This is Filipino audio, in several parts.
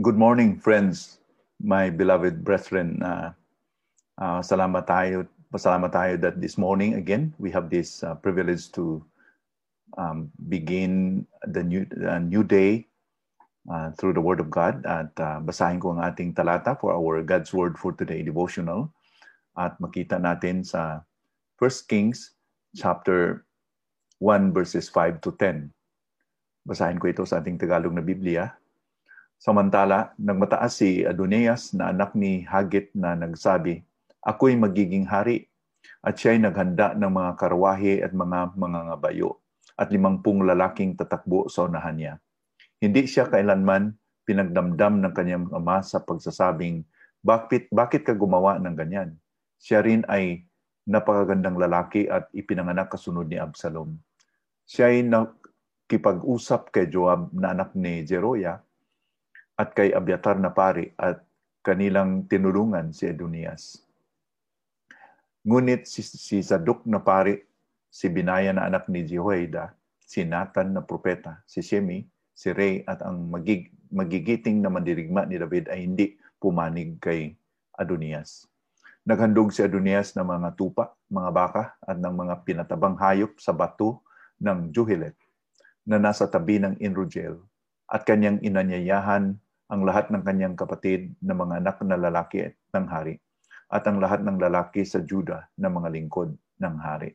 Good morning, friends, my beloved brethren. Uh, uh, salamat tayo, pasalamat tayo that this morning again we have this uh, privilege to um, begin the new uh, new day uh, through the Word of God. At uh, basahin ko ang ating talata for our God's Word for today devotional. At makita natin sa 1 Kings chapter 1 verses 5 to 10. Basahin ko ito sa ating Tagalog na Biblia. Samantala, nagmataas si Adonias na anak ni Hagit na nagsabi, Ako'y magiging hari. At siya'y naghanda ng mga karwahe at mga mga ngabayo at limampung lalaking tatakbo sa unahan niya. Hindi siya kailanman pinagdamdam ng kanyang ama sa pagsasabing, bakit, bakit ka gumawa ng ganyan? Siya rin ay napakagandang lalaki at ipinanganak kasunod ni Absalom. Siya ay nakipag-usap kay Joab na anak ni Jeroya at kay Abiatar na pari at kanilang tinulungan si Adonias. Ngunit si, si Zadok na pari, si Binaya na anak ni Jehoiada, si Nathan na propeta, si Shemi, si Ray at ang magig, magigiting na mandirigma ni David ay hindi pumanig kay Adonias. Naghandog si Adonias ng mga tupa, mga baka at ng mga pinatabang hayop sa bato ng Juhilet na nasa tabi ng Inrogel at kanyang inanyayahan ang lahat ng kanyang kapatid na mga anak na lalaki ng hari at ang lahat ng lalaki sa Juda na mga lingkod ng hari.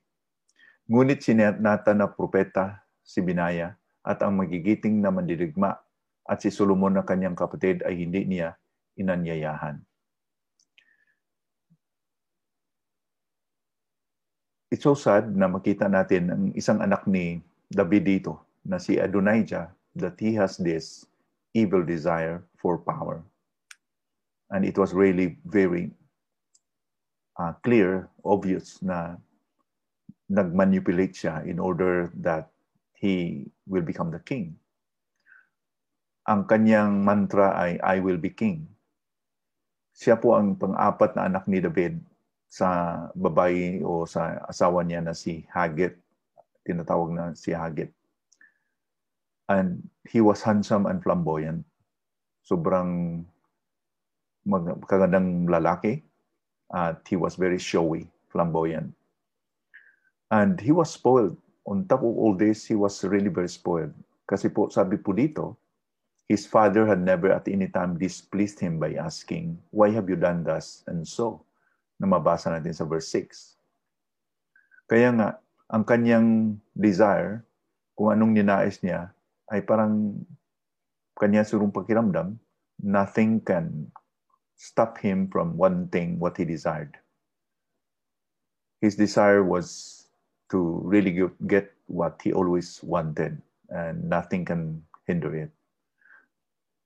Ngunit si Nathan na propeta, si Binaya, at ang magigiting na mandirigma at si Solomon na kanyang kapatid ay hindi niya inanyayahan. It's so sad na makita natin ang isang anak ni David dito na si Adonijah that he has this evil desire for power. And it was really very uh, clear, obvious na nagmanipulate siya in order that he will become the king. Ang kanyang mantra ay, I will be king. Siya po ang pang-apat na anak ni David sa babae o sa asawa niya na si Hagit. Tinatawag na si Hagit and he was handsome and flamboyant. Sobrang mag- kagandang lalaki at he was very showy, flamboyant. And he was spoiled. On top of all this, he was really very spoiled. Kasi po, sabi po dito, his father had never at any time displeased him by asking, Why have you done thus and so? Na mabasa natin sa verse 6. Kaya nga, ang kanyang desire, kung anong ninais niya, ay parang kanya surong pakiramdam, nothing can stop him from wanting what he desired. His desire was to really get what he always wanted and nothing can hinder it.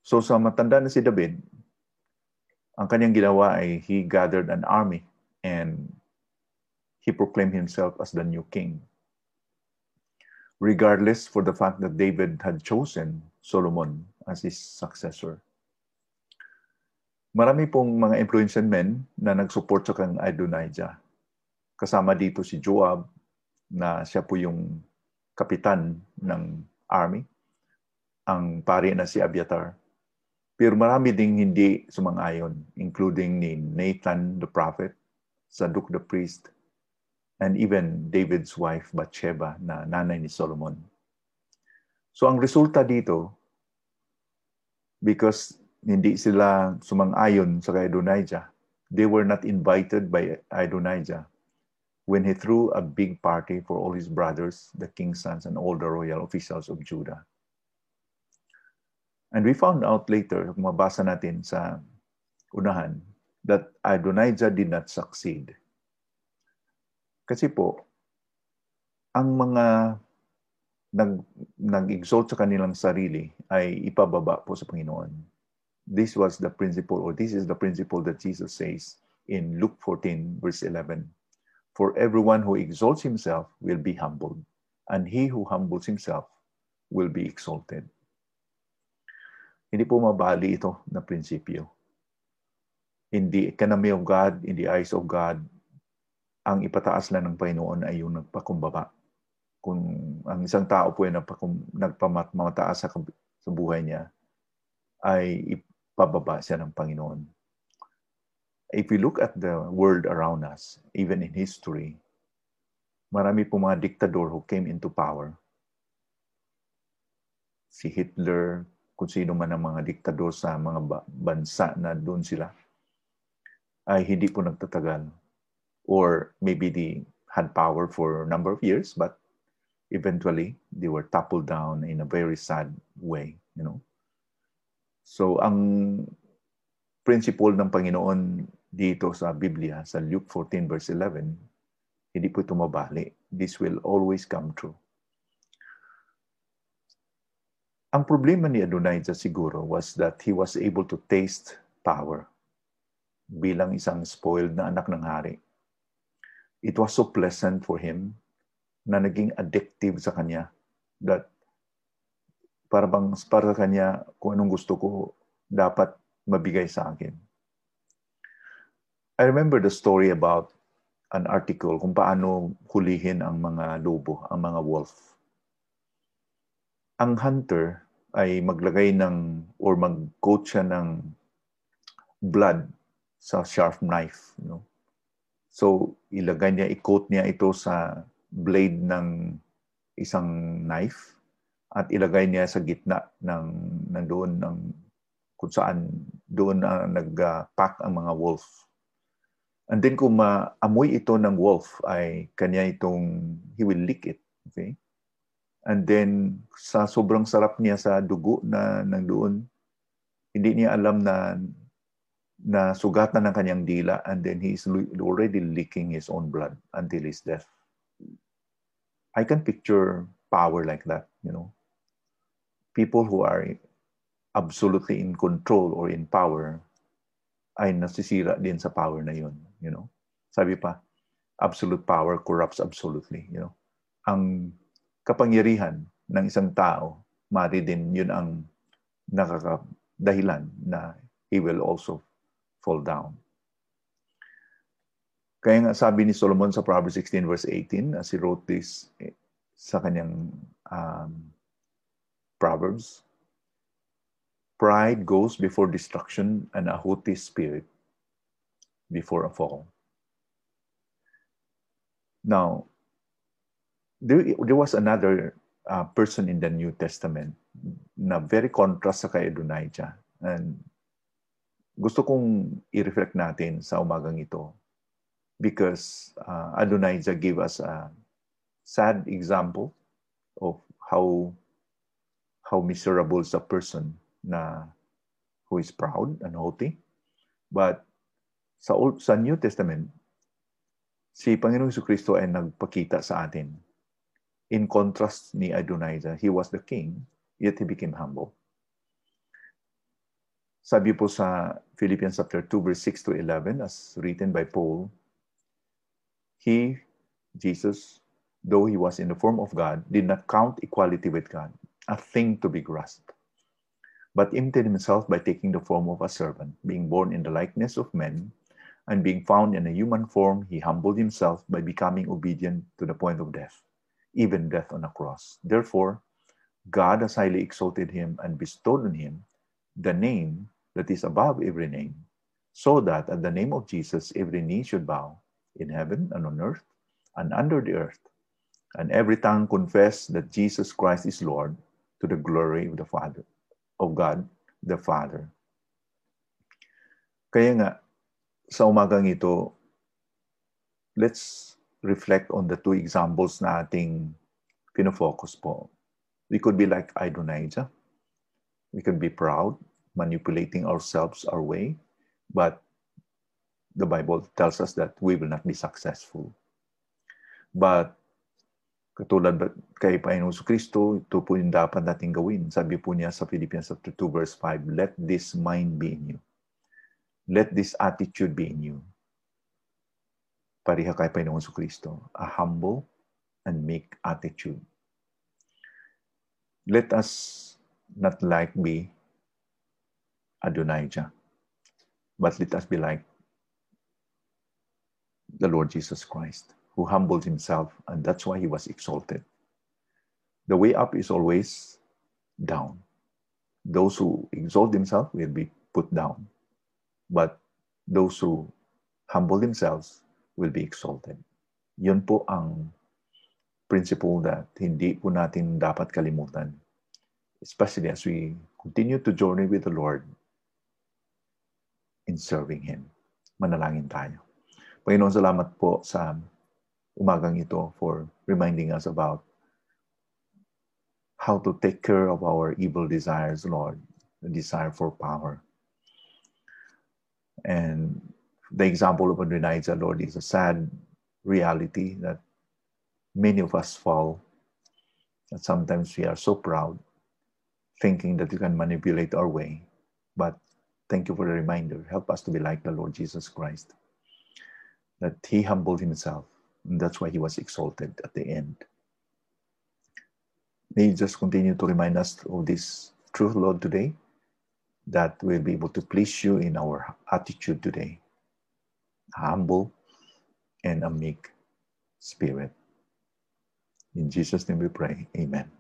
So sa matanda na si David, ang kanyang ginawa ay he gathered an army and he proclaimed himself as the new king regardless for the fact that David had chosen Solomon as his successor. Marami pong mga influential men na nag-support sa kang Adonijah. Kasama dito si Joab na siya po yung kapitan ng army. Ang pari na si Abiatar. Pero marami ding hindi sumang-ayon, including ni Nathan the prophet, Zadok the priest, and even David's wife Bathsheba na nanay ni Solomon. So ang resulta dito, because hindi sila sumang-ayon sa kay Adonijah, they were not invited by Adonijah when he threw a big party for all his brothers, the king's sons, and all the royal officials of Judah. And we found out later, kung mabasa natin sa unahan, that Adonijah did not succeed kasi po, ang mga nag, nag-exalt sa kanilang sarili ay ipababa po sa Panginoon. This was the principle, or this is the principle that Jesus says in Luke 14, verse 11. For everyone who exalts himself will be humbled, and he who humbles himself will be exalted. Hindi po mabali ito na prinsipyo. In the economy of God, in the eyes of God, ang ipataas lang ng Panginoon ay yung nagpakumbaba. Kung ang isang tao po ay nagpamataas sa, sa buhay niya, ay pababa siya ng Panginoon. If we look at the world around us, even in history, marami po mga diktador who came into power. Si Hitler, kung sino man ang mga diktador sa mga bansa na doon sila, ay hindi po nagtatagal. Or maybe they had power for a number of years, but eventually they were toppled down in a very sad way, you know. So ang principle ng Panginoon dito sa Biblia, sa Luke 14 verse 11, hindi po ito mabali. This will always come true. Ang problema ni Adonijah siguro was that he was able to taste power bilang isang spoiled na anak ng hari. It was so pleasant for him na naging addictive sa kanya that para bang para sa kanya kung anong gusto ko dapat mabigay sa akin. I remember the story about an article kung paano hulihin ang mga lobo, ang mga wolf. Ang hunter ay maglagay ng or mag-coat siya ng blood sa sharp knife. You know? So, ilagay niya, i-coat niya ito sa blade ng isang knife at ilagay niya sa gitna ng nandoon ng kung saan doon uh, nag-pack ang mga wolf. And then kung maamoy ito ng wolf ay kanya itong he will lick it. Okay? And then sa sobrang sarap niya sa dugo na nandoon, hindi niya alam na na sugatan ng kanyang dila and then he's already licking his own blood until his death. I can picture power like that, you know people who are absolutely in control or in power ay nasisira din sa power na yun, you know. Sabi pa, absolute power corrupts absolutely, you know. Ang kapangyarihan ng isang tao, mari din yun ang nakakadahilan na he will also fall down. Kaya nga sabi ni Solomon sa Proverbs 16 verse 18, as he wrote this sa kanyang um, Proverbs. Pride goes before destruction and a haughty spirit before a fall. Now, there, there was another uh, person in the New Testament na very contrast sa kay Adonijah. And gusto kong i-reflect natin sa umagang ito because uh, Adonijah gave us a sad example of how how miserable is a person na who is proud and haughty. But sa Old, sa New Testament, si Panginoong Kristo ay nagpakita sa atin. In contrast ni Adonijah, he was the king, yet he became humble. Sabi po sa Philippians chapter 2 verse 6 to 11 as written by Paul, he Jesus though he was in the form of God did not count equality with God a thing to be grasped, but emptied himself by taking the form of a servant, being born in the likeness of men, and being found in a human form, he humbled himself by becoming obedient to the point of death, even death on a cross. Therefore, God has highly exalted him and bestowed on him the name that is above every name, so that at the name of Jesus every knee should bow in heaven and on earth and under the earth, and every tongue confess that Jesus Christ is Lord to the glory of the Father, of God the Father. Kaya nga, sa umagang ito, let's reflect on the two examples na ating pinofocus po. We could be like Adonijah. We could be proud, manipulating ourselves our way, but the Bible tells us that we will not be successful. But Katulad kay Panginoon Kristo, ito po yung dapat natin gawin. Sabi po niya sa Philippians 2 verse 5, Let this mind be in you. Let this attitude be in you. Pariha kay Panginoon Kristo. A humble and meek attitude. Let us not like be Adonijah, but let us be like the Lord Jesus Christ who humbled himself, and that's why he was exalted. The way up is always down. Those who exalt themselves will be put down. But those who humble themselves will be exalted. Yun po ang principle that hindi po natin dapat kalimutan. Especially as we continue to journey with the Lord in serving Him. Manalangin tayo. Panginoon, salamat po sa umagang ito for reminding us about how to take care of our evil desires, Lord, the desire for power. And the example of Adonijah, Lord, is a sad reality that many of us fall. That sometimes we are so proud, thinking that you can manipulate our way. But thank you for the reminder. Help us to be like the Lord Jesus Christ. That he humbled himself. And that's why he was exalted at the end. May you just continue to remind us of this truth, Lord, today, that we'll be able to please you in our attitude today. Humble and a meek spirit. In Jesus' name we pray. Amen.